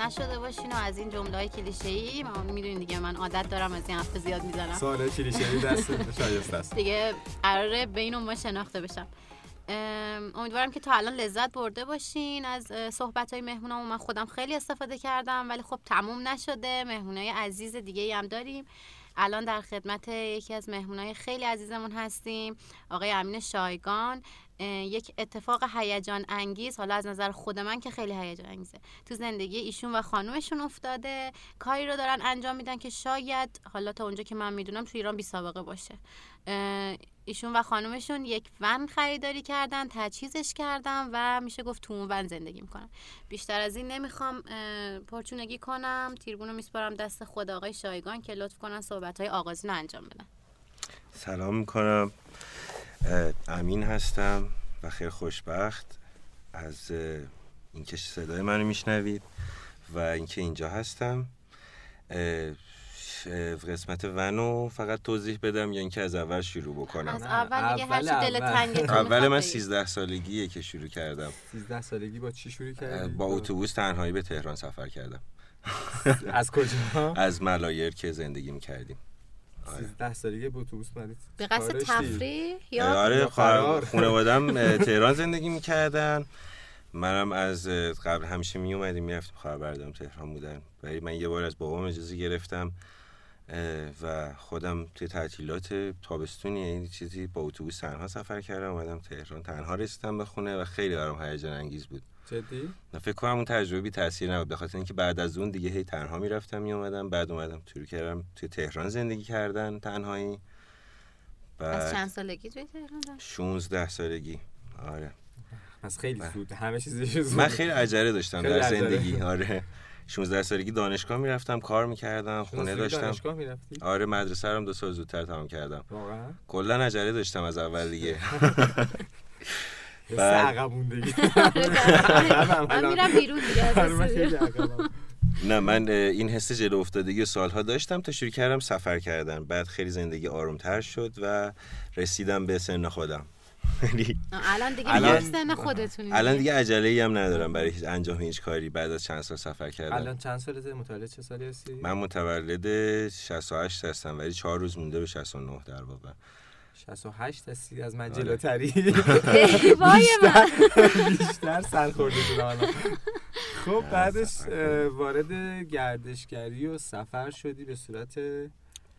نشده باشین و از این جمله های کلیشه ای می‌دونین دیگه من عادت دارم از این حرف زیاد می‌زنم. سوال کلیشه ای دست شایسته است. دیگه قراره بین ما شناخته بشم. امیدوارم که تا الان لذت برده باشین. از صحبت های مهمونامون من خودم خیلی استفاده کردم ولی خب تموم نشده. مهمونای عزیز دیگه هم داریم. الان در خدمت یکی از مهمونای خیلی عزیزمون هستیم آقای امین شایگان. یک اتفاق هیجان انگیز حالا از نظر خود من که خیلی هیجان انگیزه. تو زندگی ایشون و خانومشون افتاده. کاری رو دارن انجام میدن که شاید حالا تا اونجا که من می‌دونم تو ایران بی سابقه باشه. ایشون و خانومشون یک ون خریداری کردن تجهیزش کردن و میشه گفت تو اون ون زندگی می‌کنن. بیشتر از این نمی‌خوام پرچونگی کنم. تیربونو میسپارم دست خود آقای شایگان که لطف کنن صحبت های آغازین رو انجام بدن. سلام می‌کنم. امین هستم و خیلی خوشبخت از اینکه صدای منو میشنوید و اینکه اینجا هستم. قسمت ونو فقط توضیح بدم یا اینکه از اول شروع بکنم؟ از اول دیگه هر دل اول. من 13 سالگیه که شروع کردم. 13 سالگی با چی شروع کردی؟ با اتوبوس تنهایی به تهران سفر کردم. از کجا؟ از ملایر که زندگی می‌کردیم 13 آره. سالگی با اتوبوس به قصد تفریح یا آره خانوادم تهران زندگی می‌کردن. منم از قبل همیشه می اومدیم می‌رفتیم خبر بردم تهران بودن. ولی من یه بار از بابام اجازه گرفتم. و خودم توی تعطیلات تابستونی این چیزی با اتوبوس تنها سفر کردم اومدم تهران. تنها رسیدم به خونه و خیلی برام هیجان انگیز بود. جدی؟ فکر کنم اون تجربه تاثیر نبود. به خاطر اینکه بعد از اون دیگه هی تنها می‌رفتم میومدم بعد اومدم توی کردم. توی تهران زندگی کردن تنهایی. بعد از چند سالگی توی تهران 16 سالگی. آره. از خیلی زود. همه چیزش من خیلی عجله داشتم در زندگی. آره. 16 سالگی دانشگاه می‌رفتم کار می‌کردم خونه داشتم. دانشگاه می‌رفتی؟ آره مدرسه رو دو سال زودتر تمام کردم. واقعا؟ کلا عجله داشتم از اول دیگه. بعد موندگی. من میرم بیرون دیگه نه من این حس جلو افتادگی سالها داشتم تا شروع کردم سفر کردن. بعد خیلی زندگی آرومتر شد و رسیدم به سن خودم. الان دیگه الان سن خودتونی. الان دیگه عجله ای هم ندارم برای هیچ انجام هیچ کاری بعد از چند سال سفر کردم الان چند سالته؟ متولد چه سالی هستی؟ من متولد 68 هستم ولی 4 روز مونده به 69 در واقع. 68 هستی؟ از من جلوتری؟ وای من. بیشتر سرخورده شدم خب بعدش وارد گردشگری و سفر شدی به صورت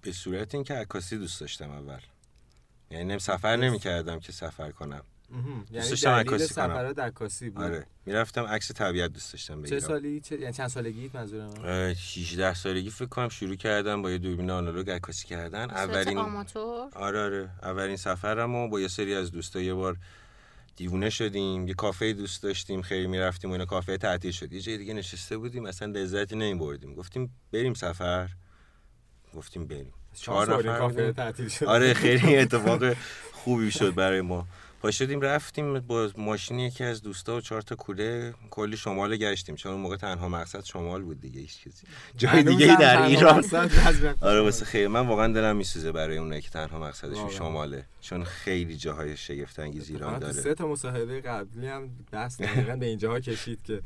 به صورت اینکه عکاسی دوست داشتم اول. یعنی سفر نمی کردم که سفر کنم. یعنی داشتم عکاسی کنم. عکاسی بود. آره. می‌رفتم عکس طبیعت دوست داشتم بگیرم. چه سالی؟ چه یعنی چند سالگی منظورم؟ 18 سالگی فکر کنم شروع کردم با یه دوربین آنالوگ عکاسی کردن. اولین آماتور؟ آره آره. اولین سفرمو با یه سری از دوستا یه بار دیوونه شدیم. یه کافه دوست داشتیم خیلی می‌رفتیم و اینا. کافه تعطیل شد. یه جای دیگه نشسته بودیم اصلا لذتی نمیبردیم. گفتیم بریم سفر. گفتیم بریم. چهار نفر تعطیل شد آره خیلی اتفاق خوبی شد برای ما. پا شدیم رفتیم با ماشین یکی از دوستا و چهار تا کوله کلی شمال گشتیم. چون اون موقع تنها مقصد شمال بود دیگه هیچ چیزی جای دیگه در ایران. آره واسه خیلی من واقعا دلم میسوزه برای اونایی که تنها مقصدشون شماله. چون خیلی جاهای شگفت انگیز ایران داره. سه تا مصاحبه قبلی هم دست دقیقاً به اینجاها کشید که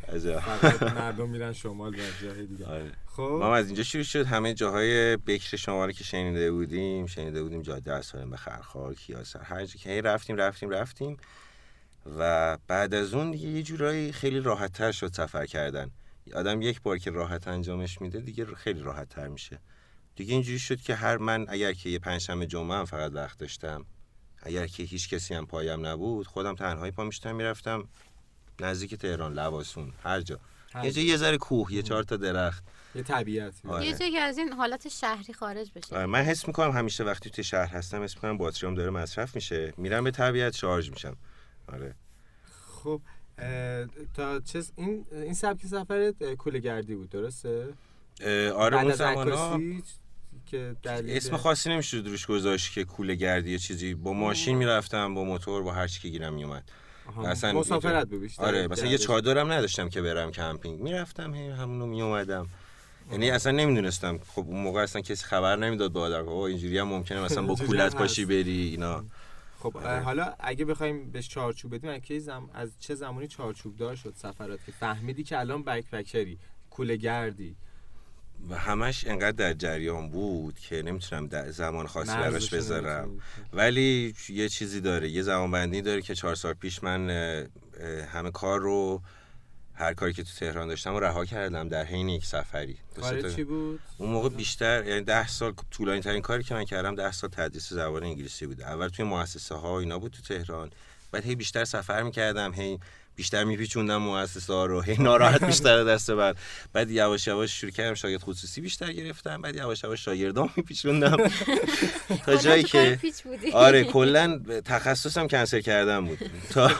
مردم میرن شمال و جای دیگه. آره. خب. ما از اینجا شروع شد. همه جاهای بکر شمال که شنیده بودیم شنیده بودیم جاده اصلا به خرخال کیاسر هر جا که. رفتیم رفتیم رفتیم. و بعد از اون دیگه یه جورایی خیلی راحت تر شد سفر کردن. آدم یک بار که راحت انجامش میده دیگه خیلی راحت تر میشه. دیگه اینجوری شد که هر من اگر که یه پنجشنبه جمعه هم فقط وقت داشتم اگر که هیچ کسی هم پایم نبود خودم تنهایی پا میشتم می‌رفتم نزدیک تهران لواسون هر جا. یه جا یه ذره کوه یه چهار تا درخت. یه طبیعت. آره. یه جایی از این حالت شهری خارج بشه. آره من حس می‌کنم همیشه وقتی تو شهر هستم حس می‌کنم باتریام داره مصرف میشه. میرم به طبیعت شارژ میشم. آره. خب تا چه این این سبک سفرت کوله گردی بود درسته؟ آره اون زمانا که اسم خاصی نمیشه روش گذاشت که کوله گردی یا چیزی. با ماشین می‌رفتم با موتور با هر چی که گیرم میومد اصلا مسافرت بود آره مثلا یه چادرم نداشتم که برم کمپینگ. می‌رفتم همونو میومدم یعنی اصلا نمی‌دونستم. خب اون موقع اصلا کسی خبر نمی‌داد با آدم. او اینجوری هم ممکنه مثلا با کولت پاشی بری اینا. خب حالا اگه بخوایم بهش چارچوب بدیم از چه زمانی چارچوب دار شد سفرات؟ که فهمیدی که الان بک پکری کوله گردی و همش انقدر در جریان بود که نمی‌تونم در زمان خاصی براش بذارم. ولی یه چیزی داره یه زمان بندی داره که چهار سال پیش من همه کار رو هر کاری که تو تهران داشتم رو رها کردم در حین یک سفری. کار چی بود؟ اون موقع بیشتر یعنی ده سال طولانی ترین کاری که من کردم ده سال تدریس زبان انگلیسی بود. اول توی مؤسسه ها و اینا بود تو تهران. بعد هی بیشتر سفر می‌کردم هی بیشتر میپیچوندم مؤسسه ها رو هی ناراحت بیشتر دست بعد بعد یواش یواش شروع کردم شاگرد خصوصی بیشتر گرفتم بعد یواش یواش شاگردام میپیچوندم. تا جایی که آره کلا تخصصم کنسل کردم بود. تا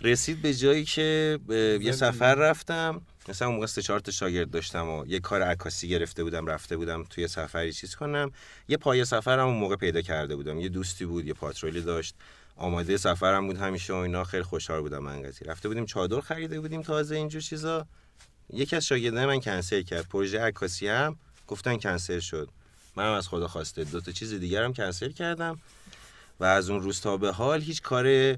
رسید به جایی که یه سفر رفتم. مثلا اون موقع سه چهار تا شاگرد داشتم و یه کار عکاسی گرفته بودم رفته بودم توی سفری چیز کنم. یه پای سفرم اون موقع پیدا کرده بودم. یه دوستی بود یه پاترولی داشت. آماده سفرم بود همیشه و اینا. خیلی خوشحال بودم من قضیه رفته بودیم چادر خریده بودیم تازه اینجور چیزا. یکی از شاگردان من کنسل کرد. پروژه عکاسی هم گفتن کنسل شد. منم از خدا خواسته. دو تا چیز دیگر هم کنسل کردم. و از اون روز تا به حال هیچ کار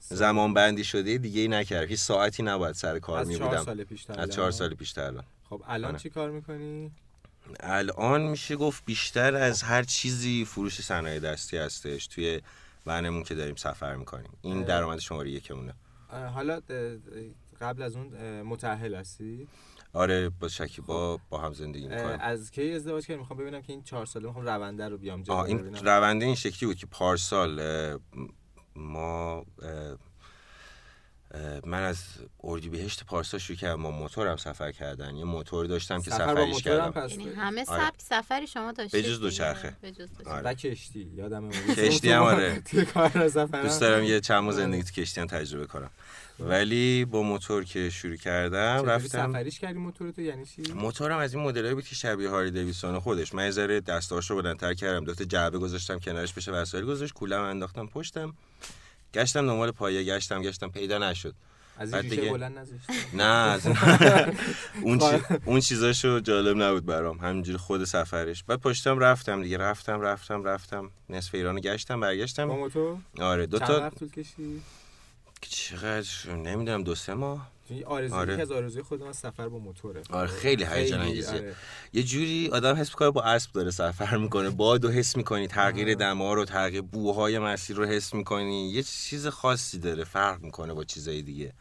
زمان بندی شده دیگه ای نکردم. هیچ ساعتی نباید سر کار از می بودم. سال پیش تا از؟ چهار سال پیش تا الان. خب الان آره. چی کار می‌کنی؟ الان میشه گفت بیشتر از هر چیزی فروش صنایع دستی هستش. توی ونمون که داریم سفر می‌کنیم. این. درآمد شماره یکمونه. حالا قبل از اون متأهل هستی؟ آره با شکی با با هم زندگی اه، می‌کنیم. از کی ازدواج کردی می‌خوام ببینم که این چهار ساله می‌خوام رونده رو بیام جلو این. رونده این شکلی بود که پارسال ما من از اردیبهشت پارسال شروع کردم با موتورم سفر کردن یه موتور داشتم که سفریش هم کردم پس یعنی همه آره. سبک سفری شما داشتید به جز. دوچرخه. به جز دوچرخه. آره. و کشتی یادم. کشتی هم آره. دوست دارم یه چند ماه زندگی تو کشتی هم تجربه کنم ولی با موتور که شروع کردم رفتم سفریش کردی موتور تو یعنی چی موتورم از این مدلایی بود که شبیه هاری دیویسون خودش من یه ذره دستاشو بلندتر کردم دو تا جعبه گذاشتم کنارش بشه وسایل گذاشت کولم انداختم پشتم گشتم دنبال پایه گشتم گشتم. پیدا نشد. از این دیگه- بلند نه از اون چی... اون چیزاشو جالب نبود برام. همینجوری خود سفرش. بعد پشتم رفتم دیگه رفتم رفتم رفتم. نصف ایرانو گشتم با برگشتم موتور؟ آره دو چند تا وقت طول کشید؟ چقدر؟ نمی‌دونم دو سه ماه. آرزو آره. یکی از آرزوی خود من سفر با موتوره. آره، خیلی هیجان انگیزه. آره. یه جوری آدم حس می‌کنه با اسب داره سفر می‌کنه باد و حس می‌کنی تغییر دما رو تغییر بوهای مسیر رو حس می‌کنی. یه چیز خاصی داره فرق می‌کنه با چیزای دیگه.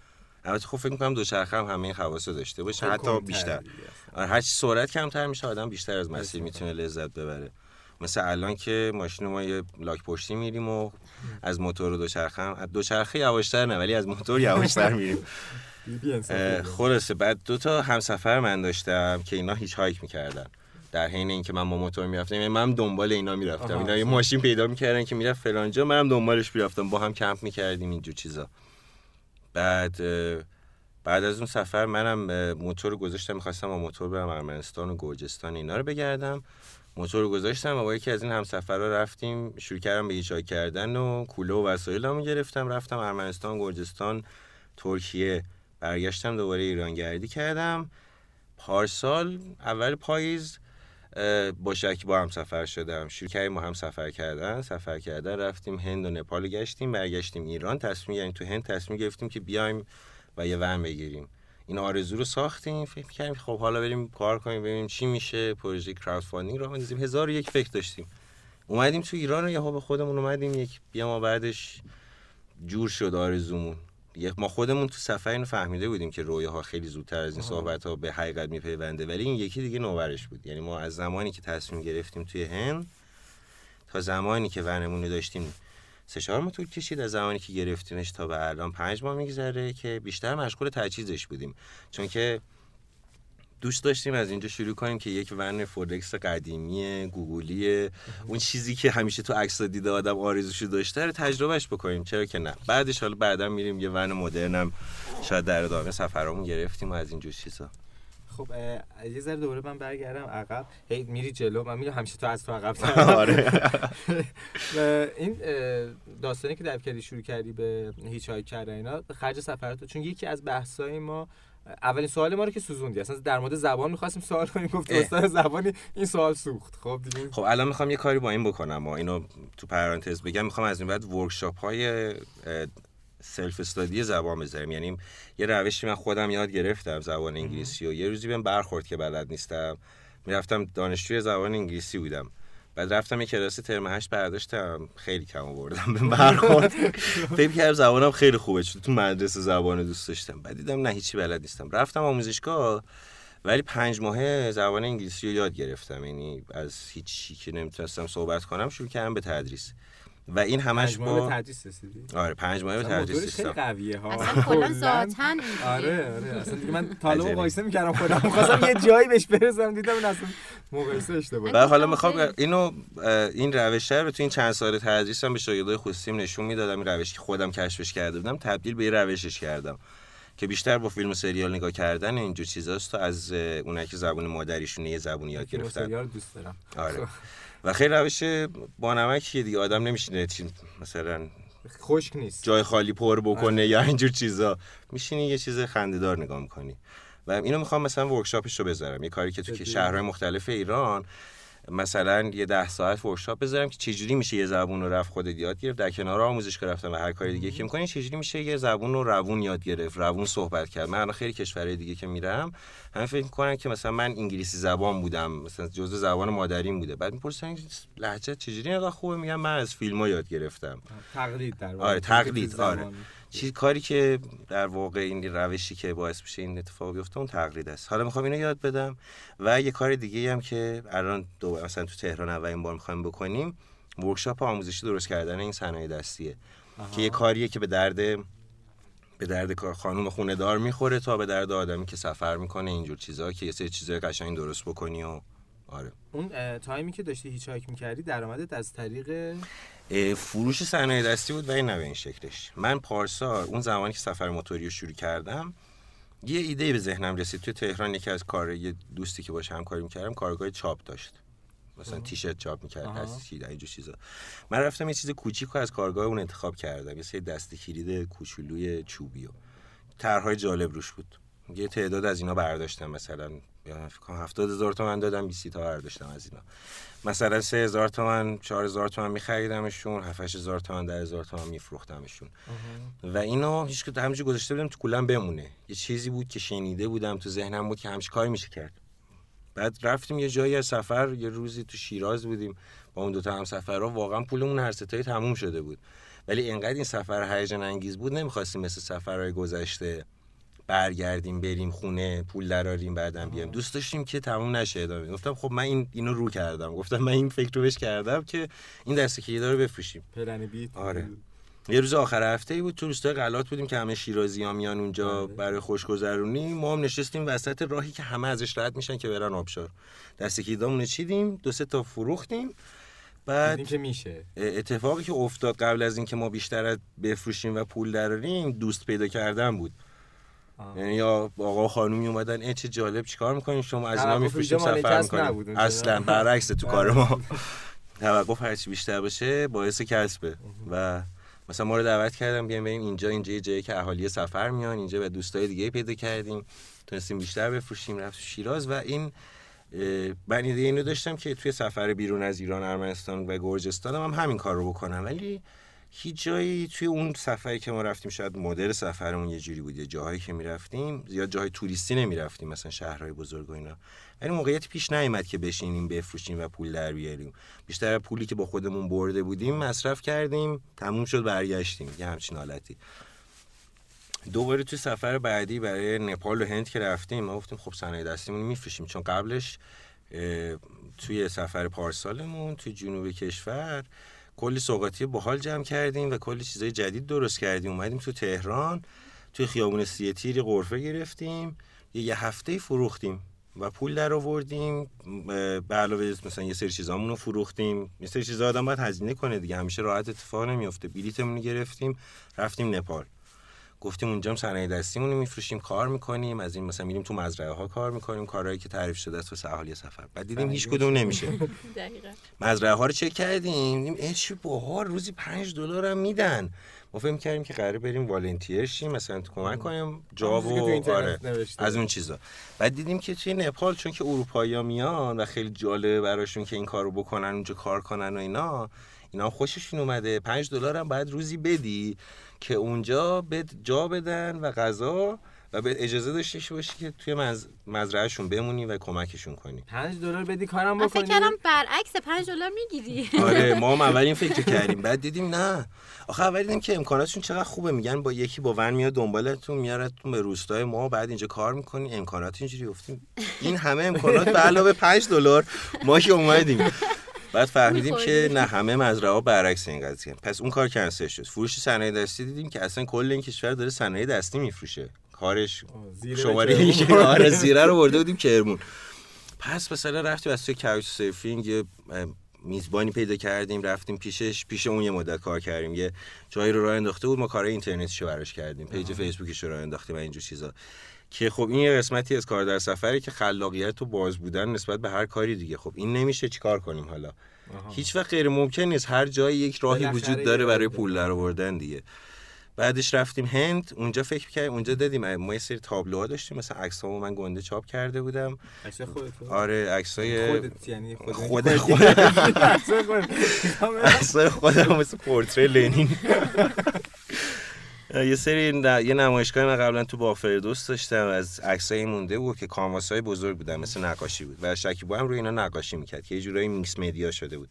البته خب فکر می‌کنم دوچرخه هم همه این خواص داشته باشه خیلی حتی بیشتر. آره هر سرعت کمتر میشه آدم بیشتر از مسیر می‌تونه لذت ببره. مثل الان که ماشین ما یه لاک پشتی میریم و از موتور و دوچرخه هم دوچرخه یواشتر نه ولی از موتور یواشتر میریم. خلاصه بعد دو تا همسفر من داشتم که اینا هیچ هایک می‌کردن. در حین اینکه من با موتور می‌رفتم یعنی من دنبال اینا می‌رفتم. اینا یه. ماشین پیدا می‌کردن که می‌رفت فلان جا منم دنبالش می‌رفتم. با هم کمپ می‌کردیم اینجور چیزا. بعد بعد از اون سفر منم موتور رو گذاشتم می‌خواستم با موتور برم ارمنستان و گرجستان اینا رو بگردم. موتور رو گذاشتم و با یکی از این همسفرها رفتیم. شروع کردم به ایجاد کردن و کوله و وسایلمو گرفتم رفتم ارمنستان گرجستان ترکیه. برگشتم دوباره ایران گردی کردم. پارسال اول پاییز با شکی با هم سفر شدم. شروع کردیم با هم سفر کردن. سفر کردن رفتیم هند و نپال گشتیم برگشتیم ایران. تصمیم یعنی تو هند تصمیم گرفتیم که بیایم و یه ون بگیریم. این آرزو رو ساختیم. فکر کردیم خب حالا بریم کار کنیم ببینیم چی میشه. پروژه crowdfunding رو بندازیم هزار و یک فکر داشتیم. اومدیم تو ایران و یهو به خودمون اومدیم. یک بیا ما بعدش جور شد آرزومون. ما خودمون تو سفر اینو فهمیده بودیم که رویاها خیلی زودتر از این. صحبت ها به حقیقت میپیونده. ولی این یکی دیگه نوبرش بود. یعنی ما از زمانی که تصمیم گرفتیم توی هند تا زمانی که ونمون رو داشتیم سه چهار ماه طول کشید از زمانی که گرفتیمش تا به الان پنج ماه میگذره که بیشتر مشغول تجهیزش بودیم. چون که دوست داشتیم از اینجا شروع کنیم که یک ون فورکس قدیمی گوگلی اون چیزی که همیشه تو عکس دیده آدم آرزوشو داشته رو تجربهش بکنیم. چرا که نه. بعدش حالا بعدا میریم یه ون مدرنم. شاید در ادامه سفرامون گرفتیم و از اینجور چیزا. خب یه ذره دوباره من برگردم عقب. هی میری جلو. من میگم همیشه تو از تو عقب آره. و این داستانی که در کردی شروع کردی به هیچ هایک کردن اینا خرج سفرات چون یکی از بحثای ما اولین سوال ما رو که سوزوندی. اصلا در مورد زبان می‌خواستیم سوال کنیم. گفت. استاد زبانی این سوال سوخت. خب دیگه. خب الان می‌خوام یه کاری با این بکنم و اینو تو پرانتز بگم. می‌خوام از این بعد workshop های self study زبان بذاریم. یعنی یه روشی من خودم یاد گرفتم زبان انگلیسی و یه روزی بهم برخورد که بلد نیستم. می‌رفتم دانشجوی زبان انگلیسی بودم. بعد رفتم یه کلاس ترم هشت برداشتم. خیلی کم آوردم به برخورد. فکر کردم زبانم خیلی خوبه چون تو مدرسه زبان دوست داشتم. بعد دیدم نه هیچی بلد نیستم. رفتم آموزشگاه ولی پنج ماه زبان انگلیسی رو یاد گرفتم. یعنی از هیچی که نمی‌تونستم صحبت کنم شروع کردم به تدریس. و این همش با تدریس رسیدی؟ آره پنج ماه تدریس رسیدم قویه ها. اصلا کلا کلاً- ذاتاً آره آره اصلا دیگه من طالب. مقایسه می‌کردم خودم خواستم یه جایی بهش برسم دیدم این اصلا مقایسه اشتباهه. و حالا می‌خوام. اینو این روشه رو تو این چند سال تدریسم به شاگردای خصوصیم نشون می‌دادم این روشی که خودم کشفش کرده بودم تبدیل به یه روشش کردم که بیشتر با فیلم و سریال نگاه کردن اینجور چیزاست تا از اونایی که زبون مادریشونه یه زبونی یاد گرفتن. سریال دوست دارم. آره. و خیلی روش با نمکیه دیگه آدم نمیشینه مثلا خشک نیست جای خالی پر بکنه آره. یا اینجور چیزا میشینی یه چیز خندهدار نگاه می‌کنی و اینو می‌خوام مثلا ورکشاپش رو بذارم یه کاری که تو که؟ شهرهای مختلف ایران مثلا یه ده ساعت ورکشاپ بذارم که چجوری میشه یه زبون رو رفت خودت یاد گرفت؟ در کنار آموزشگاه رفتم و هر کاری دیگه که می‌کنی چجوری میشه یه زبون رو روون یاد گرفت؟ روون صحبت کرد. من خیلی کشورهای دیگه که میرم همه فکر می‌کنن که مثلا من انگلیسی زبان بودم مثلا جزء زبان مادریم بوده. بعد می‌پرسن لهجه چجوری انقدر خوبه؟ میگم من از فیلم یاد گرفتم. تقلید در. آره، تقلید، آره. چیز کاری که در واقع این روشی که باعث میشه این اتفاق بیفته اون تقلید است. حالا می‌خوام اینو یاد بدم و یه کار دیگه هم که الان دو مثلا تو تهران اولین بار می‌خوایم بکنیم ورکشاپ آموزشی درست کردن این صنایع دستیه. آها. که یه کاریه که به درد به درد کار خانم خونه دار می‌خوره تا به درد آدمی که سفر می‌کنه اینجور چیزا که یه سری چیزای قشنگ درست بکنی و آره. اون تایمی که داشتی هیچ هایک می‌کردی درآمدت از طریق فروش صنایع دستی بود ولی نه به این شکلش. من پارسال اون زمانی که سفر موتوری رو شروع کردم یه ایده به ذهنم رسید. توی تهران یکی از کار یه دوستی که باش همکاری می‌کردم کارگاه چاپ داشت. مثلا تیشرت چاپ می‌کرد. هستی اینجور چیزا. من رفتم یه چیز کوچیک رو از کارگاه اون انتخاب کردم. یه سری دست کلید کوچولوی چوبی و طرحهای جالب روش بود. یه تعداد از اینا برداشتم. مثلا یا فکر کنم 70 هزار تومن دادم 20 تا برداشتم از اینا. مثلا 3 هزار تومن 4 هزار تومن میخریدمشون 7 هزار تومن 10 هزار تومن میفروختمشون. و اینو هیچ که همینجوری گذاشته بودم تو کولم بمونه. یه چیزی بود که شنیده بودم تو ذهنم بود که همش کاری میشه کرد. بعد رفتیم یه جایی از سفر یه روزی تو شیراز بودیم. با اون دوتا هم سفرها واقعا پولمون هر ستایی تموم شده بود. ولی انقدر این سفر هیجان انگیز بود نمی‌خواستیم مثل سفرهای گذشته برگردیم بریم خونه پول دراریم بعدم بیایم. دوست داشتیم که تموم نشه ادامه گفتم خب من این اینو رو کردم. گفتم من این فکر رو بهش کردم که این دسته کلیدا رو بفروشیم. پلن بیت. آره. یه روز آخر هفته ای بود تو روستای غلات بودیم که همه شیرازی ها میان اونجا آره. برای خوشگذرونی. ما هم نشستیم وسط راهی که همه ازش رد میشن که برن آبشار. دست کلیدامون چیدیم دو سه تا فروختیم. بعد که میشه. اتفاقی که افتاد قبل از اینکه ما بیشتر بفروشیم و پول دراریم دوست پیدا کردن بود. یعنی یا آقا خانومی اومدن ای چه جالب چیکار می‌کنین شما؟ از اینا میفروشیم سفر می‌کنیم. اصلا برعکس تو کار. ما. توقف هرچی بیشتر باشه باعث کسبه. و مثلا ما رو دعوت کردم بیایم بریم اینجا اینجا یه جایی که اهالی سفر میان اینجا و دوستای دیگه پیدا کردیم. تونستیم بیشتر بفروشیم رفت شیراز. و این من ایده اینو داشتم که توی سفر بیرون از ایران ارمنستان و گرجستان هم همین کار رو بکنم. ولی هیچ جایی توی اون سفری که ما رفتیم شاید مدل سفرمون یه جوری بود یه جاهایی که می‌رفتیم زیاد جاهای توریستی نمی‌رفتیم مثلا شهرهای بزرگ و اینا. ولی موقعیت پیش نیامد که بشینیم بفروشیم و پول در بیاریم. بیشتر پولی که با خودمون برده بودیم مصرف کردیم تموم شد برگشتیم. یه همچین حالتی. دوباره توی سفر بعدی برای نپال و هند که رفتیم ما گفتیم خب صنایع دستیمون رو میفروشیم. چون قبلش توی سفر پارسالمون توی جنوب کشور کلی سوغاتی باحال جمع کردیم و کلی چیزای جدید درست کردیم. اومدیم تو تهران توی خیابون سی تیر غرفه گرفتیم. یه, هفته فروختیم و پول در آوردیم. به علاوه مثلا یه سری چیزامون رو فروختیم. یه سری چیزا آدم باید هزینه کنه دیگه. همیشه راحت اتفاق نمیفته بلیتمون گرفتیم رفتیم نپال. گفتیم اونجا هم صنایع دستیمون رو میفروشیم کار می‌کنیم از این مثلا میریم تو مزرعه ها کار می‌کنیم کارهایی که تعریف شده است واسه اهالی سفر. بعد دیدیم هیچ کدوم نمیشه. دقیقا. مزرعه ها رو چک کردیم دیدیم چه باحال روزی پنج دلار هم میدن. ما فکر کردیم که قراره بریم والنتیر شیم مثلا تو کمک کنیم جا همون چیزی که تو و آره. از اون چیزا. بعد دیدیم که توی نپال چون که اروپایی میان و خیلی جالبه براشون که این کارو بکنن اونجا کار کنن و اینا. اینا هم خوششون اومده. پنج دلار هم باید روزی بدی. که اونجا به جا بدن و غذا و به اجازه داشته باشی که توی مز... مزرعهشون بمونی و کمکشون کنی. 5 دلار بدی کارم من فکر بکنی؟ کردم برعکس 5 دلار می‌گیری. آره ما هم اول این فکر کردیم بعد دیدیم نه. آخه اول دیدیم که امکاناتشون چقدر خوبه. میگن با یکی با ون میاد دنبالتون میارتون به روستای ما بعد اینجا کار می‌کنی امکانات اینجوری گفتیم این همه امکانات به علاوه 5 دلار ما که اومدیم. بعد فهمیدیم که. نه همه مزرعه ها برعکس این قضیه. پس اون کار کنسل شد. فروش صنایع دستی دیدیم که اصلا کل این کشور داره صنایع دستی میفروشه. کارش زیره شماره. آره زیره رو برده بودیم کرمون. پس مثلا رفتیم از توی Couchsurfing یه میزبانی پیدا کردیم رفتیم پیشش. پیش اون یه مدت کار کردیم. یه جایی رو راه انداخته بود ما کار اینترنتیشو براش کردیم. page فیسبوکش رو راه انداختیم و اینجور چیزا. که خب این یه قسمتی از کار در سفری که خلاقیت و باز بودن نسبت به هر کاری دیگه. خب این نمیشه چیکار کنیم حالا؟ آها. هیچ وقت غیر ممکن نیست. هر جایی یک راهی وجود داره برای پول در آوردن دیگه. بعدش رفتیم هند. اونجا فکر کردیم اونجا دیدیم ما یه سری تابلوها داشتیم. مثلا عکسامو من گنده چاپ کرده بودم. عکس خودت آره عکسای خودت یعنی خودت. خود خود عکس خودم مثل پورتری لنین. یه سری یه نمایشگاه من قبلا تو باغ فردوس داشتم از عکسای مونده بود که canvas های بزرگ بودن مثل نقاشی بود. و شکیبا هم روی اینا نقاشی می‌کرد که یه جورایی mix media شده بود.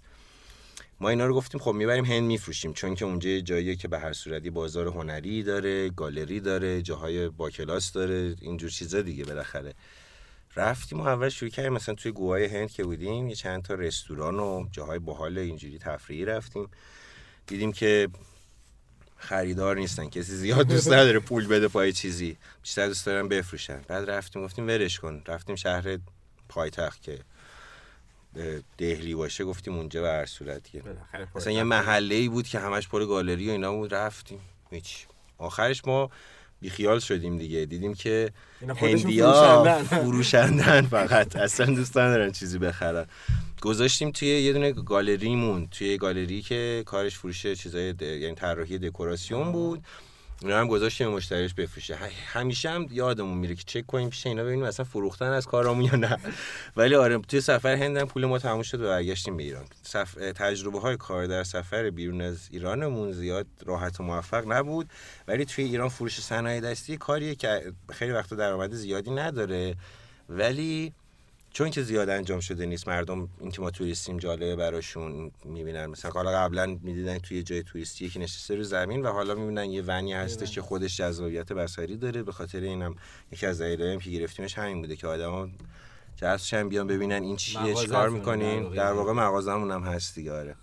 ما اینا رو گفتیم خب می‌بریم هند میفروشیم چون که اونجا یه جاییه که به هر صورت یه بازار هنری داره گالری داره جاهای با کلاس داره اینجور چیزا دیگه بالاخره. رفتیم و اول شروع کردیم مثلا توی گوهای هند که بودیم یه چند تا رستوران و جاهای باحال اینجوری تفریحی رفتیم. دیدیم که خریدار نیستن کسی زیاد دوست نداره پول بده پای چیزی. بیشتر دوست دارن بفروشن. بعد رفتیم گفتیم ورش کن. رفتیم شهر پایتخت که دهلی باشه گفتیم اونجا به هر صورت مثلا یه محله ای بود که همش پر گالری و اینا بود رفتیم. هیچ. آخرش ما بیخیال شدیم دیگه. دیدیم که هندیا فروشندن. فروشندن فقط. اصلا دوست ندارن چیزی بخرن. گذاشتیم توی یه دونه گالریمون. توی گالری که کارش فروش چیزای د... یعنی طراحی دکوراسیون بود. اینا هم گذاشتیم مشتریش بفروشه. همیشه هم یادمون میره که چک کنیم پیش اینا ببینیم اصلا فروختن از کارامون یا نه. ولی آره توی سفر هندم پول ما تموم شد و برگشتیم به ایران. سف... تجربه های کار در سفر بیرون از ایرانمون زیاد راحت و موفق نبود. ولی توی ایران فروش صنایع دستی کاریه که خیلی وقتا درآمد زیادی نداره. ولی چون که زیاد انجام شده نیست مردم اینکه ما توریستیم جالبه براشون می‌بینن. مثلا حالا قبلا می‌دیدن توی جای توریستی یکی نشسته رو زمین و حالا می‌بینن یه ونی هستش که خودش جذابیت بصری داره. به خاطر اینم یکی از دلایلی که گرفتیمش همین بوده که آدما جذبشن بیان ببینن این چیه چیکار می‌کنین. در واقع. مغازمون هم هست دیگه آره.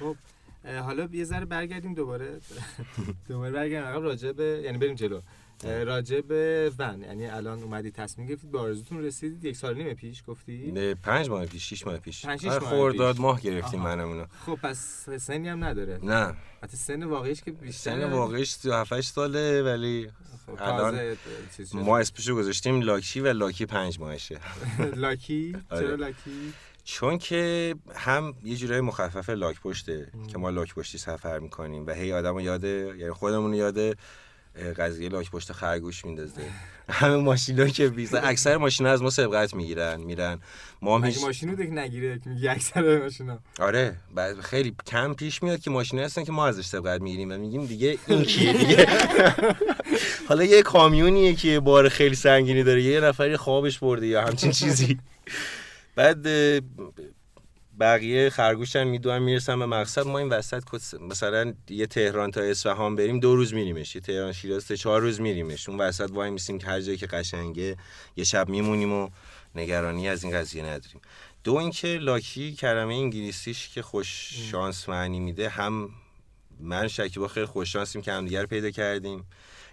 خب حالا یه ذره برگردیم دوباره. دوباره برگردیم. عقب راجع به یعنی بریم جلو. راجع به ون. یعنی الان اومدی تصمیم گرفتید به آرزوتون رسیدید یک سال نیم پیش گفتی؟ نه، پنج ماه پیش شیش ماه پیش. پنج، آره، ماه. ماه گرفتیم آها. منم اونو خب پس سنی هم نداره. نه. حتی سن واقعیش که بیشتر سن واقعیش 37 ساله ولی خب، الان. ما اسمشو گذاشتیم لاکی و لاکی پنج ماهشه. لاکی؟ آره. چرا لاکی؟ چون که هم یه جورای مخفف لاک پشته که ما لاک پشتی سفر می‌کنیم و هی آدمو یاده یعنی خودمون یاده. قضیه لاک پشت خرگوش میندازه. همه ماشینا که بیزا اکثر ماشینا از ما سبقت می‌گیرن میرن. ما هم هیچ ماشینو دیگه نگیره میگه اکثر ماشینا؟ آره بعد خیلی کم پیش میاد که ماشینا هستن که ما ازش سبقت می‌گیریم و میگیم دیگه این کیه دیگه. حالا یه کامیونیه که بار خیلی سنگینی داره یه نفری خوابش برده یا همچین چیزی. بعد بقیه خرگوشن می‌دونن می‌رسن به مقصد. ما این وسط مثلا یه تهران تا اصفهان بریم دو روز میریمش. یه تهران شیراز سه چهار روز میریمش. اون وسط وای میسیم که هر جایی که قشنگه یه شب میمونیم و نگرانی از این قضیه نداریم. دو اینکه لاکی کلمه انگلیسیش که خوش شانس معنی میده. هم من شکیبا خیلی خوش شانسیم که همدیگه رو پیدا کردیم.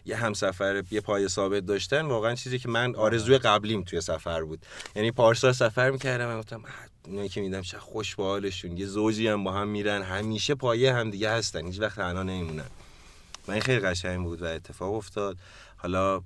یه همسفر یه پای ثابت داشتن. واقعا چیزی که من آرزوی قبلیم توی سفر بود. یعنی پارسال سفر می‌کردم و گفتم "اه، اینایی که میدم چه خوش به حالشون. یه زوجی هم با هم میرن. همیشه پایه همدیگه هستن. هیچ وقت تنها نمیمونن. و این خیلی قشنگ بود و اتفاق افتاد. حالا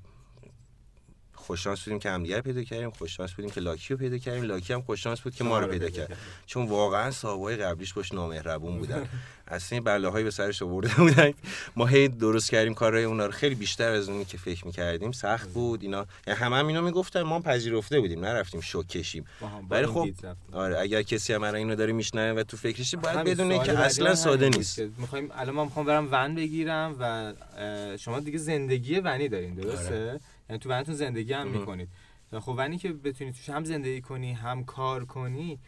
خوششانس بودیم که همدیگر پیدا کردیم. خوششانس بودیم که لاکی رو پیدا کردیم. لاکی هم خوششانس بود که ما رو پیدا کرد. چون واقعا صاحبای قبلیش باش نامهربون بودن. اصلا بلاهایی به سرش آورده بودن. ما هی درست کردیم کارهای اونا رو خیلی بیشتر از اونی که فکر می‌کردیم. سخت بود. اینا یعنی همه هم اینا می‌گفتن. ما پذیرفته بودیم. نرفتیم شوک کشیم. ولی خب آره اگر کسی هم اینو داره میشنوه و تو فکرش باید بدونه که اصلا ساده نیست. می‌خوایم الان ما می‌خوام برم ون بگیرم و شما دیگه زندگی ونی دارین درسته؟ آره. یعنی تو ونتون زندگی هم می‌کنید. خب ونی که بتونی توش هم زندگی کنی هم کار کنی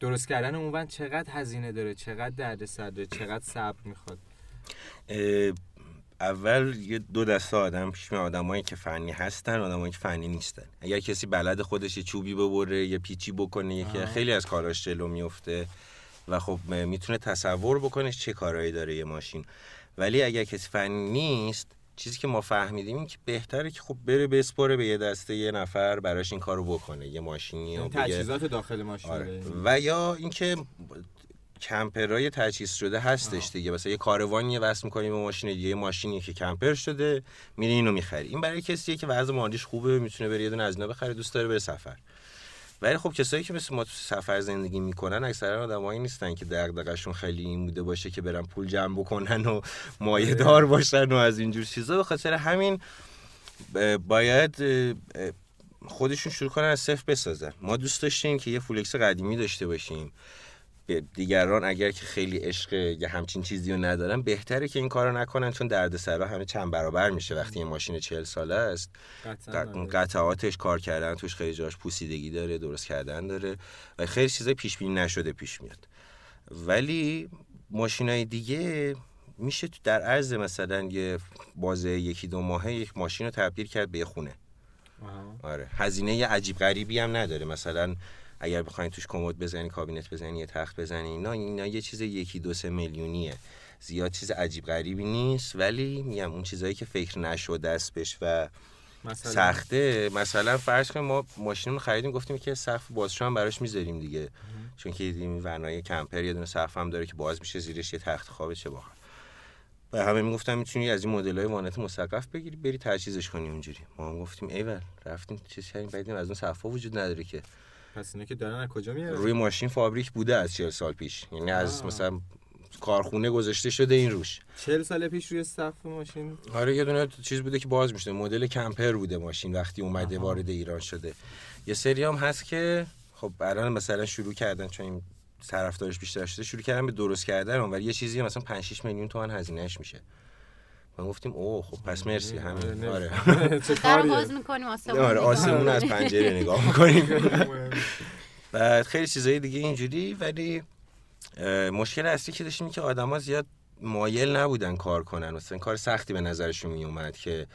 درست کردن اون ون چقدر هزینه داره چقدر دردسر داره چقدر صبر می‌خواد؟ اول یه دو دسته آدم پیش می آدمایی که فنی هستن آدمایی که فنی نیستن. اگر کسی بلد خودش یه چوبی ببره یه پیچی بکنه یکی خیلی از کاراش جلو میفته و خب می‌تونه تصور بکنه چه کارهایی داره یه ماشین. ولی اگر کسی فنی نیست چیزی که ما فهمیدیم این که بهتره که خب بره بسپره به یه دسته یه نفر براش این کارو بکنه یه ماشینی یا تجهیزات داخل ماشین آره. و یا اینکه کمپرای تجهیز شده هستش دیگه. مثلا یه کاروانی وصل می‌کنی به ماشین دیگه یه ماشینی که کمپر شده میری اینو می‌خری. این برای کسیه که وضع مالیش خوبه می‌تونه بره یه دونه از اینا بخره دوست داره بره سفر. ولی خب کسایی که مثل ما تو سفر زندگی می‌کنن اکثرا آدمایی نیستن که دغدغشون خیلی این بوده باشه که برن پول جمع بکنن و مایه دار باشن و از اینجور چیزا. به خاطر همین باید خودشون شروع کنن از صفر بسازن. ما دوست داشتیم که یه فولکس قدیمی داشته باشیم. دیگران اگر که خیلی عشق یا همچین چیزی رو ندارن بهتره که این کارو نکنن چون دردسرا همه چند برابر میشه وقتی یه ماشین 40 ساله است. آره. قطعاتش کار کردن توش خیلی جاش پوسیدگی داره درست کردن داره و خیلی چیزای پیش بینی نشده پیش میاد. ولی ماشینای دیگه میشه تو در عرض مثلا یه بازه یکی دو ماهه یک ماشین رو تبدیل کرد به یه خونه. آره. هزینه عجیب غریبی هم نداره. مثلا اگر بخواین توش کمد بزنی کابینت بزنی یه تخت بزنی اینا اینا یه چیز یکی دو سه میلیونیه. زیاد چیز عجیب غریبی نیست ولی میگم اون چیزایی که فکر نشده است بهش و مثلا. سخته. مثلا فرض کنیم ما ماشین رو خریدیم گفتیم که سقف بازشو هم براش می‌ذاریم دیگه. چون که دیدیم ونای کمپر یه دونه سقف هم داره که باز میشه زیرش یه تخت خوابه چه باحال. و همه می‌گفتن می‌تونی از این مدل های وانت مسقف بگیری بری تجهیزش کنی اونجوری. ما هم گفتیم ایول رفتیم چیز کردیم بعدیم از اون صفا وجود نداره که. پس اینا که دارن از کجا میارن؟ روی ماشین فابریک بوده از 40 سال پیش. یعنی از مثلا کارخونه گذاشته شده این روش. 40 سال پیش روی صف ماشین؟ آره یه دونه چیز بوده که باز میشه مدل کمپر بوده ماشین وقتی اومده وارد ایران شده. یه سری هم هست که خب الان مثلا شروع کردن چون این طرفدارش بیشتر شده شروع کردن به درست کردن ولی یه چیزی مثلا 5 6 میلیون تومان هزینهش میشه. ما گفتیم اوه خب پس مرسی همین. آره در باز می‌کنیم آسمون آره آسمون از پنجره نگاه می‌کنیم. بعد خیلی چیزای دیگه اینجوری ولی مشکل اصلی که داشتیم که آدما زیاد مایل نبودن کار کنن. مثلا کار سختی به نظرشون می اومد که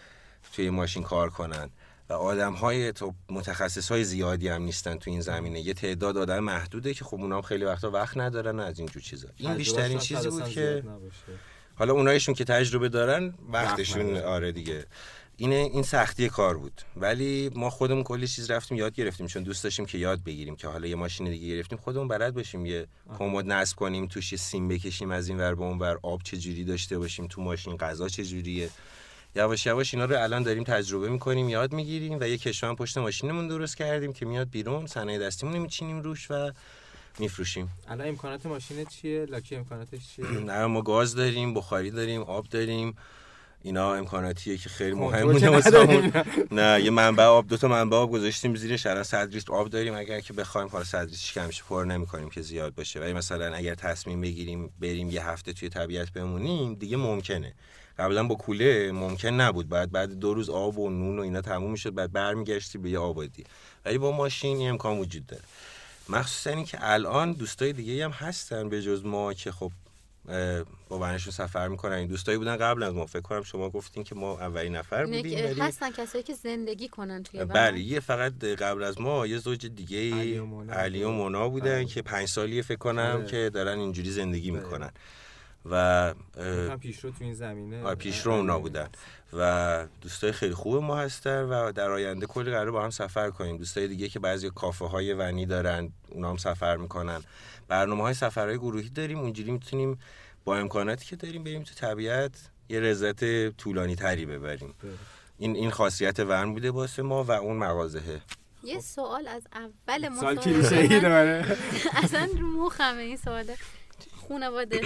توی ماشین کار کنن. و آدم های تو متخصص های زیادی هم نیستن تو این زمینه. یه تعداد آدم محدوده که خب اونام خیلی وقتا وقت ندارن از اینجور چیزا. این بیشترین چیزی بود که حالا اونایشون که تجربه دارن وقتشون آره دیگه. اینه این سختی کار بود. ولی ما خودمون کلی چیز رفتیم یاد گرفتیم. چون دوست داشتیم که یاد بگیریم که حالا یه ماشین دیگه گرفتیم خودمون بلد باشیم یه کمد نصب کنیم توش یه سیم بکشیم از این ور به اون ور آب چه جوری داشته باشیم تو ماشین غذا چه جوریه. یواش یواش اینا رو الان داریم تجربه می‌کنیم یاد می‌گیریم و یه کشوان پشت ماشینمون درست کردیم که میاد بیرون صنایع دستیمون میچینیم روش و میفروشیم. الان امکانات ماشین چیه؟ لاکی امکاناتش چیه؟ نه ما گاز داریم بخاری داریم آب داریم. اینا امکاناتیه که خیلی مهمه نه یه منبع آب دو تا منبع آب گذاشتیم زیرش الان 100 لیتر آب داریم. اگر که بخوایم حالا 100 لیترش کمش پر نمی‌کنیم که زیاد باشه. ولی مثلا اگر تصمیم بگیریم بریم یه هفته توی طبیعت بمونیم دیگه ممکنه. قبلا با کوله ممکن نبود. بعد بعد دو روز آب و نون و اینا تموم می‌شد بعد برمیگشتی به یه آبادی. ولی با ماشین این امکان وجود داره. مخصوصا اینکه الان دوستای دیگه هم هستن به جز ما که خب با ونشون سفر می‌کنن این دوستایی بودن قبل از ما فکر کنم شما گفتین که ما اولین نفر بودیم ولی هستن کسایی که زندگی کنن توی بله یه فقط قبل از ما یه زوج دیگه علی و مونا بودن بله. که پنج سالیه فکر کنم بله. که دارن اینجوری زندگی بله. می‌کنن و پیشرو تو این زمینه. آره پیشرو اونا بودن. و دوستای خیلی خوب ما هستن و در آینده کلی قرار با هم سفر کنیم. دوستای دیگه که بعضی کافه های ونی دارن اونا هم سفر می‌کنن. برنامه های سفرهای گروهی داریم. اونجوری می‌تونیم با امکاناتی که داریم بریم تو طبیعت یه رزت طولانی تری ببریم این این خاصیت ون بوده واسه ما و اون مغازهه یه سوال از اول سال مصاحبه کلیشه‌ای اصلا رو مخمه این سواله خانواده.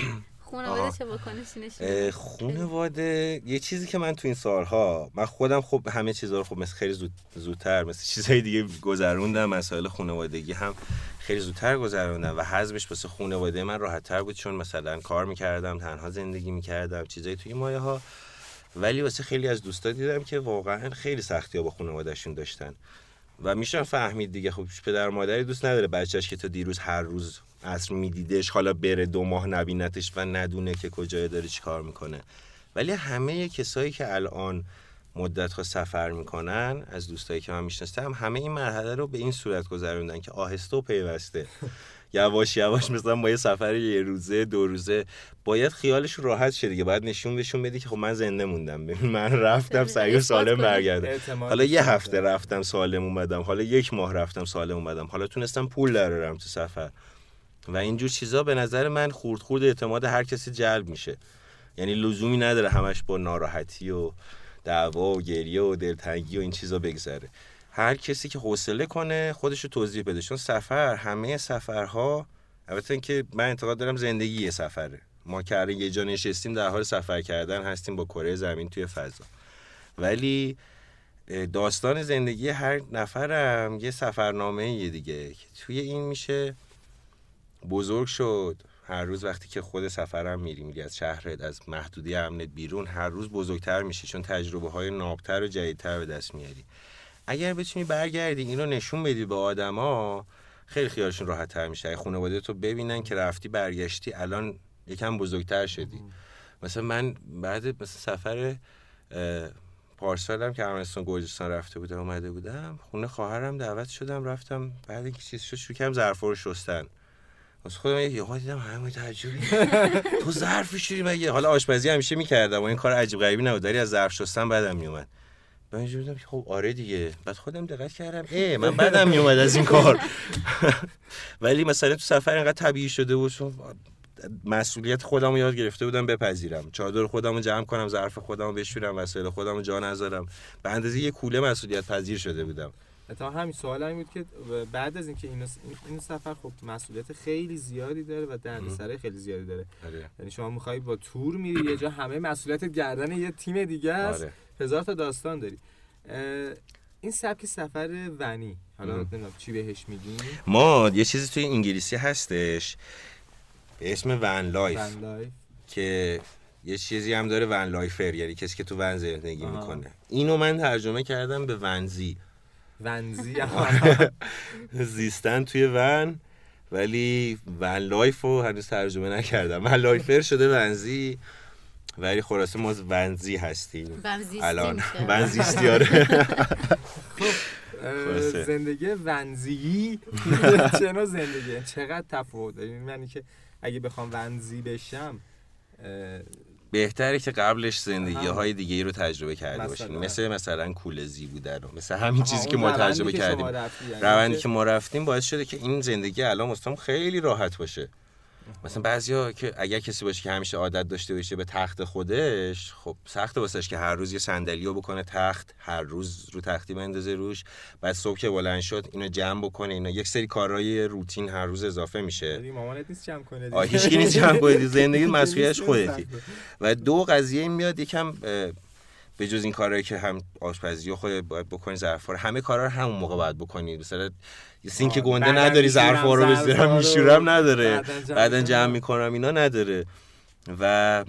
خانواده. چه واکنشی؟ خونواده یه چیزی که من تو این سالها من خودم خب همه چیزها رو خب مثل خیلی زود زودتر مثل چیزهای دیگه گذروندم. مسائل خانوادگی هم خیلی زودتر گذروندم و حزمش واسه خانواده من راحتتر بود چون مثلا کار می‌کردم تنها زندگی می‌کردم چیزایی توی مایه ها ولی واسه خیلی از دوستا دیدم که واقعا خیلی سختی ها با خانوادهشون داشتن. و میشن فهمید دیگه خب پدر مادری دوست نداره بچهش که تا دیروز هر روز عصر میدیدش حالا بره دو ماه نبینتش و ندونه که کجای داره چیکار می‌کنه. ولی همه کسایی که الان مدت ها سفر می‌کنن از دوستایی که من می‌شناسم همه این مرحله رو به این صورت گذروندن که آهسته و پیوسته. یواش یواش مثلا با یه سفر یه روزه دو روزه باید خیالش راحت شه دیگه. باید نشون بهشون بدی که خب من زنده موندم. ببین من رفتم اثبات سالم. برگردم. حالا یه. هفته رفتم سالم اومدم. حالا یک ماه رفتم سالم اومدم. حالا تونستم پول درارم تو سفر. و اینجور چیزا به نظر من خورد خورد اعتماد هر کسی جلب میشه. یعنی لزومی نداره همش با ناراحتی و دعوا و گریه و دلتنگی و این چیزا بگذره. هر کسی که حوصله کنه خودشو توضیح بده. چون سفر همه سفرها البته اینکه من اعتقاد دارم زندگی یه سفره. ما که یه جا نشستیم در حال سفر کردن هستیم با کره زمین توی فضا. ولی داستان زندگی هر نفرم یه سفرنامه یه دیگه. که توی این میشه بزرگ شد. هر روز وقتی که خود سفرم میری میری از شهرت از محدودی امنت بیرون هر روز بزرگتر میشی چون تجربه های نابتر و جدیدتر به دست میاری. اگر بتونی برگردی اینو نشون بدی به آدما خیلی خیالشون راحت تر میشه خانواده تو ببینن که رفتی برگشتی الان یکم بزرگتر شدی. مثلا من بعد مثلا سفر پارسالم که ارمنستان گرجستان رفته بودم اومده بودم خونه خواهرم دعوت شدم رفتم بعد اینکه چیز شد شروع کردم ظرفا رو شستن. واسه خودم یه یهو دیدم همه تعجبی. تو ظرف شوری مگه؟ حالا آشپزی همیشه می‌کردم و این کار عجیب غریبی نبود ولی از ظرف شستن بعدم میومد من اینجوری بودم خب آره دیگه. بعد خودم دقت کردم ای من بعدم میومد از این کار. ولی مثلا تو سفر اینقدر طبیعی شده بود مسئولیت خودم رو یاد گرفته بودم بپذیرم. چادر خودم رو جمع کنم ظرف خودم رو بشورم وسایل خودم رو جا نذارم. به اندازه یه کوله مسئولیت پذیر شده بودم. تا همین سوال این بود که بعد از اینکه این- این سفر خب مسئولیت خیلی زیادی داره و دردسر خیلی زیادی داره. آره. یعنی شما می‌خوای با تور میری یه جا همه مسئولیت گردن یه تیم دیگه است. آره. هزار تا داستان داری. این سبک سفر ونی حالا. نمی‌دونم چی بهش میگین ما یه چیزی توی انگلیسی هستش به اسم van life. van life. که یه چیزی هم داره van lifer یعنی کسی که تو ون زندگی. می‌کنه. اینو من ترجمه کردم به ونزی ونزی زیستن توی ون ولی van life رو هنوز ترجمه نکردم. van lifer شده ونزی ولی خلاصه ما ونزی هستیم. الان. ونزیستی آره. خلاصه. زندگی ونزی چه نوع زندگی چقدر تفاوت داره یعنی که اگه بخوام ونزی بشم بهتره که قبلش زندگی. های دیگه ای رو تجربه کرده. باشین مثل مثلا کوله‌زی بودن و مثل همین چیزی که ما تجربه کردیم یعنی روندی که ما رفتیم باعث شده که این زندگی الان مستم خیلی راحت باشه مثلا بعضیا که اگر کسی باشه که همیشه عادت داشته باشه به تخت خودش خب سخت واسش که هر روز یه صندلیو بکنه تخت هر روز رو تختی بندازه روش بعد صبح که بلند شد اینو جمع بکنه اینا یک سری کارهای روتین هر روز اضافه میشه مامانت نیست جمع کنه. آه هیچ کی نیست جمع کنه زندگی مسئولیتش خودتی. و دو قضیه این میاد یکم به جز این کارهایی که هم آشپزی و خودت باید بکنی ظرفا رو. همه کارا رو همون موقع باید بکنی. مثلا سینک گنده نداری ظرفا رو رو، میشورم نداره. بعداً جمع می‌کنم اینا نداره. و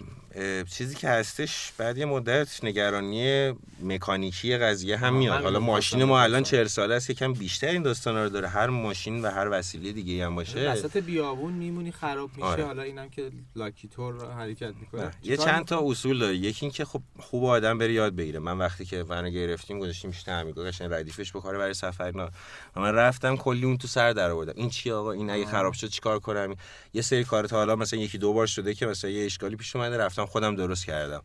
چیزی که هستش بعد یه مدت نگرانی مکانیکی قضیه هم میاد. حالا ماشین ما الان بپرسم. 40 ساله است یکم بیشتر این داستانا رو داره. هر ماشین و هر وسیله دیگه هم باشه. وسط بیابون میمونی خراب میشه. آره. حالا اینم که لاکی تور حرکت می‌کنه. نه، یه چند تا اصول داره. یکی اینکه خب خوب آدم بره یاد بگیره. من وقتی که ونو گرفتیم گذاشتیم پیش تعمیرگاه قشنگ ردیفش بکنه برای سفر اینا و من رفتم کلی اون تو سر در آوردم. این چی آقا؟ این اگه. خراب شد چیکار کنم؟ یه سری کار تا حالا مثلا یکی دو بار شده که مثلا یه اشکالی پیش اومده رفتم خودم درست کردم.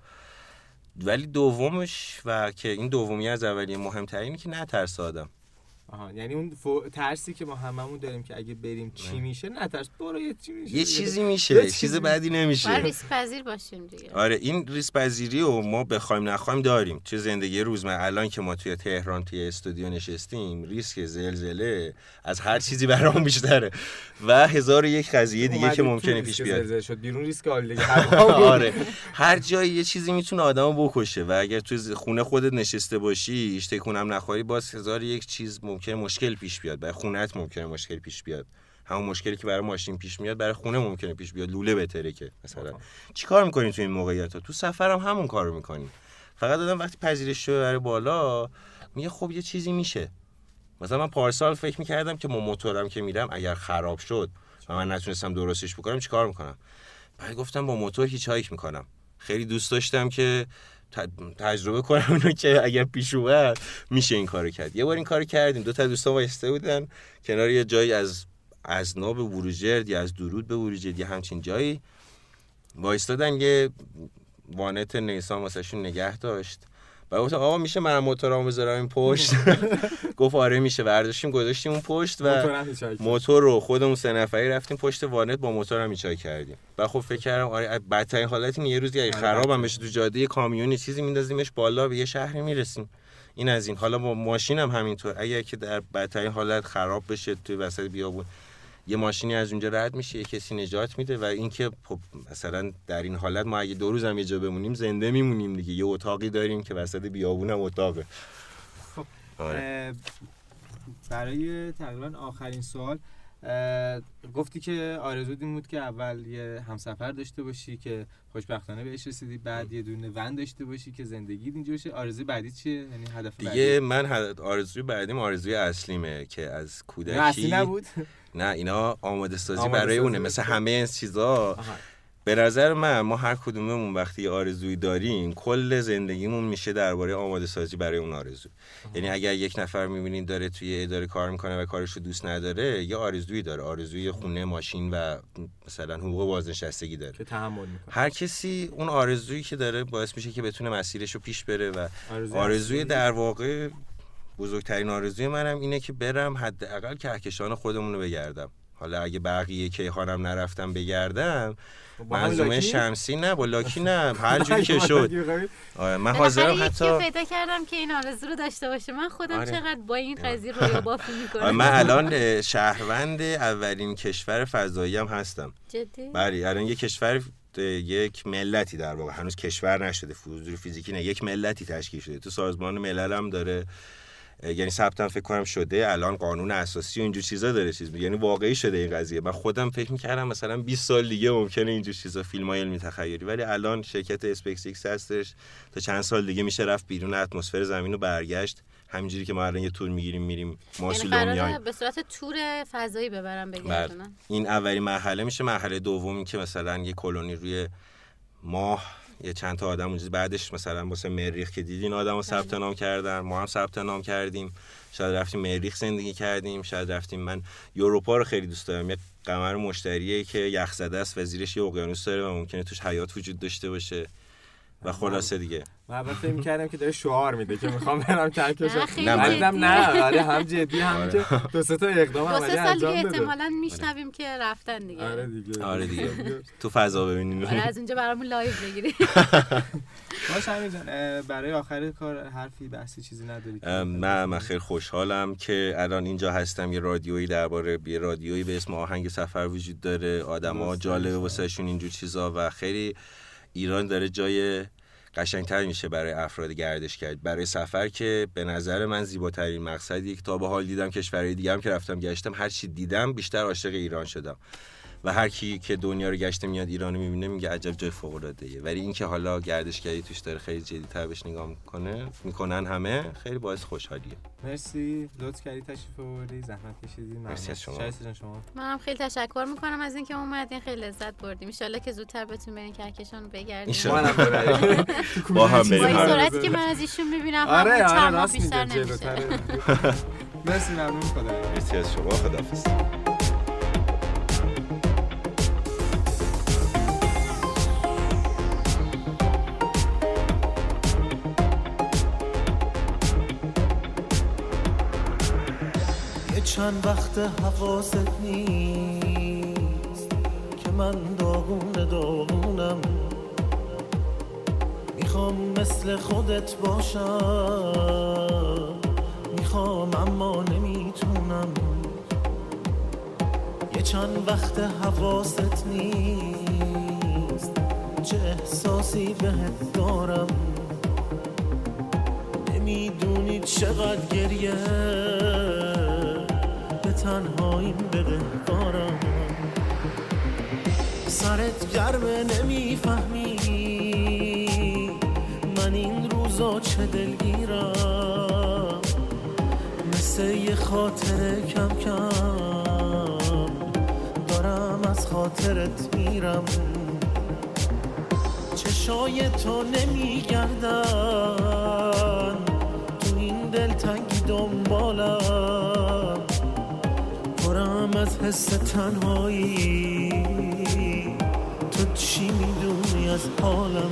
ولی دومش و که این دومی از اولیه مهمترینی که نترس آدم. آها یعنی اون فو... ترسی که ما هممون داریم که اگه بریم چی میشه؟ نه ترس. برو یه چی میشه. یه چیزی یه میشه چیزی چیز بدی باید نمیشه. ریسک پذیر باشیم دیگه. آره این ریس پذیری و ما بخوایم نخوایم داریم. توی زندگی روزمره الان که ما توی تهران توی استودیو نشستیم ریسک زلزله از هر چیزی برام بیشتره. و هزار و یک قضیه دیگه که ممکنه ریسک پیش بیاد. زلزله شد. بیرون ریسک آلودگی. آره. هر جایی یه چیزی می‌تونه آدمو بکشه و اگر توی خونه خودت نشسته باشی تکونم نخوری باز هزار و یک چیز ممکنه مشکل پیش بیاد. برای خونت ممکنه مشکل پیش بیاد. همون مشکلی که برای ماشین پیش میاد برای خونه ممکنه پیش بیاد. لوله بهتره که مثلا. چیکار می‌کنی تو این موقعیت ها تو سفرم همون کارو می‌کنی. فقط آدم وقتی پذیرش رو ببره بالا میگه خب یه چیزی میشه. مثلا من پارسال فکر می‌کردم که با موتورم که میرم اگر خراب شد و من نتونستم درستش بکنم چیکار می‌کنم؟ بعد گفتم با موتور هیچ هایک می‌کنم. خیلی دوست داشتم که تجربه کنم اینو که اگر پیش اومد میشه این کارو کرد. یه بار این کارو کردیم. دو تا دوستا وایسته بودن. کنار یه جایی از از ناب بروجرد یا از درود به بروجرد یا همچین جایی وایستادن یه وانت نیسان واسهشون نگه داشت. و گفتم آقا میشه من موتورامو بذارم این پشت؟ گفت آره میشه. برداشتیم گذاشتیم اون پشت و موتورم. موتور رو خودمون سه نفری رفتیم پشت وانت با موتور هم ایچای کردیم. و خب فکر کردم آره بدترین حالت اینه یه روزی اگه آره، خرابم. بشه تو جاده یه کامیونی چیزی میندازیمش بالا به یه شهری می‌رسیم. این از این. حالا با ماشین هم همینطور. اگر که در بدترین حالت خراب بشه توی وسط بیابون یه ماشینی از اونجا رد میشه یه کسی نجات میده و اینکه خب مثلا در این حالت ما اگه دو روز هم یه جا بمونیم زنده میمونیم دیگه یه اتاقی داریم که وسط بیابون هم اتاقه خب، آره. برای تقریبا آخرین سوال گفتی که آرزو این بود که اول یه همسفر داشته باشی که خوشبختانه بهش رسیدی بعد یه دونه ون داشته باشی که زندگی اینجا باشه. آرزوی بعدی چیه؟ یعنی هدف دیگه بعدی من هد- آرزوی بعدیم آرزوی اصلیمه که از کودکی نه اصلی نبود؟ نه اینا آماده سازی آماده برای سازی اونه. مثل همه این چیزا. به نظر من ما هر کدوممون وقتی آرزویی داریم کل زندگیمون میشه درباره آماده سازی برای اون آرزو. یعنی اگر یک نفر می‌بینید داره توی اداره کار می‌کنه و کارش رو دوست نداره یه آرزویی داره. آرزوی خونه ماشین و مثلا حقوق بازنشستگی داره. که تحمل می‌کنه. هر کسی اون آرزویی که داره باعث میشه که بتونه مسیرش رو پیش بره و آرزوی آرزوی. در واقع بزرگترین آرزوی منم اینه که برم حداقل کهکشان خودمون رو بگردم. حالا اگه بقیه کیهانم نرفتم بگردم با هم منظومه؟ شمسی نه با لاکی نه. هر جوری که شد. آره، من حاضرم رو حتی پیدا کردم که این آرزو رو داشته باشه. من خودم آره. چقدر با این قضیه رویا بافی آره، می‌کنم من الان شهروند اولین کشور فضایی هم هستم. جدی؟ بله الان یک کشور یک ملتی در واقع. هنوز کشور نشده حضور فیزیکی نه یک ملتی تشکیل شده. تو سازمان ملل هم داره یعنی ثبتم فکر کنم شده الان قانون اساسی و اینجور چیزا داره چیز یعنی واقعی شده این قضیه. من خودم فکر می‌کردم مثلا 20 سال دیگه ممکنه اینجور چیزا فیلم های علمی تخیلی. ولی الان شرکت اسپیکس ایکس هستش. تا چند سال دیگه میشه رفت بیرون اتمسفر زمین رو برگشت. همینجوری که ما الان یه تور می‌گیریم میریم یعنی ماسول قراره میایم به صورت تور فضایی ببرم بله. بگردونم این اولین مرحله میشه. مرحله دومی که مثلا یه colony روی ماه یه چند تا آدم اونجا. بعدش مثلا واسه مریخ که دیدین آدم رو ثبت نام کردن. ما هم ثبت نام کردیم. شاید رفتیم مریخ زندگی کردیم. شاید رفتیم. من Europa رو خیلی دوست دارم. یه قمر مشتریه که یخ زده است. و زیرش یه اقیانوس داره و ممکنه توش حیات وجود داشته باشه. و خلاصه دیگه. من اول فکر می‌کردم که داره شعار میده که می‌خوام برم کهکشان نه، نه، دیدم. نه آره هم جدی هم که دو سه تا اقدام عملی سه سال دیگه انجام بده احتمالا میشنویم که رفتن دیگه. آره دیگه. آره دیگه. تو فضا ببینین آره از اونجا برامون live بگیری باش همین برای آخر کار حرفی بحثی چیزی نداری ام، من من خیلی خوشحالم که الان اینجا هستم یه رادیویی درباره یه رادیویی به اسم آهنگ سفر وجود داره. آدما. جالبه واسهشون اینجور چیزا و خیلی ایران داره جای قشنگتر میشه برای افراد گردش کرد. برای سفر که به نظر من زیباترین مقصدی که تا به حال دیدم کشورهای دیگه هم که رفتم گشتم هر چی دیدم بیشتر عاشق ایران شدم. و هر کی که دنیا رو گشته میاد ایران رو می‌بینه میگه عجب جای فوق العاده ایه. ولی اینکه حالا گردشگری توش داره خیلی جدی‌تر بهش نگاه می‌کنه می‌کنن همه خیلی باعث خوشحالیه. مرسی. لطف کردی تشریف آوردی زحمت کشیدی. مرسی از شما. شما؟ منم خیلی تشکر می‌کنم از اینکه اومدین. خیلی لذت بردیم. ان که زودتر بتونیم برین کهکشان رو بگردیم. ایشالله. منم ببرید. تو با هم با بریم. این چیزی سرعتی نبوده. که من از ایشون می‌بینم آره آره راست میگه مرسی ممنون. خدا مرسی از شما. خداحافظ. چند وقت حواست نیست که من داغون داغونم. می‌خوام مثل خودت باشم. می‌خوام اما نمی‌تونم. یه چند وقت حواست نیست. چه احساسی بهت دارم؟ نمی‌دونی چقدر گریه. به تنهاییم بدهکارم سرت گرمه نمی‌فهمی. من این روزا چه دلگیرم؟ مثل یه خاطر کم کم. دارم از خاطرت میرم. چشای تو نمیگردن. تو این دلتنگی دنبالم. پرم از حس تنهایی. تو چی می‌دونی از حالم؟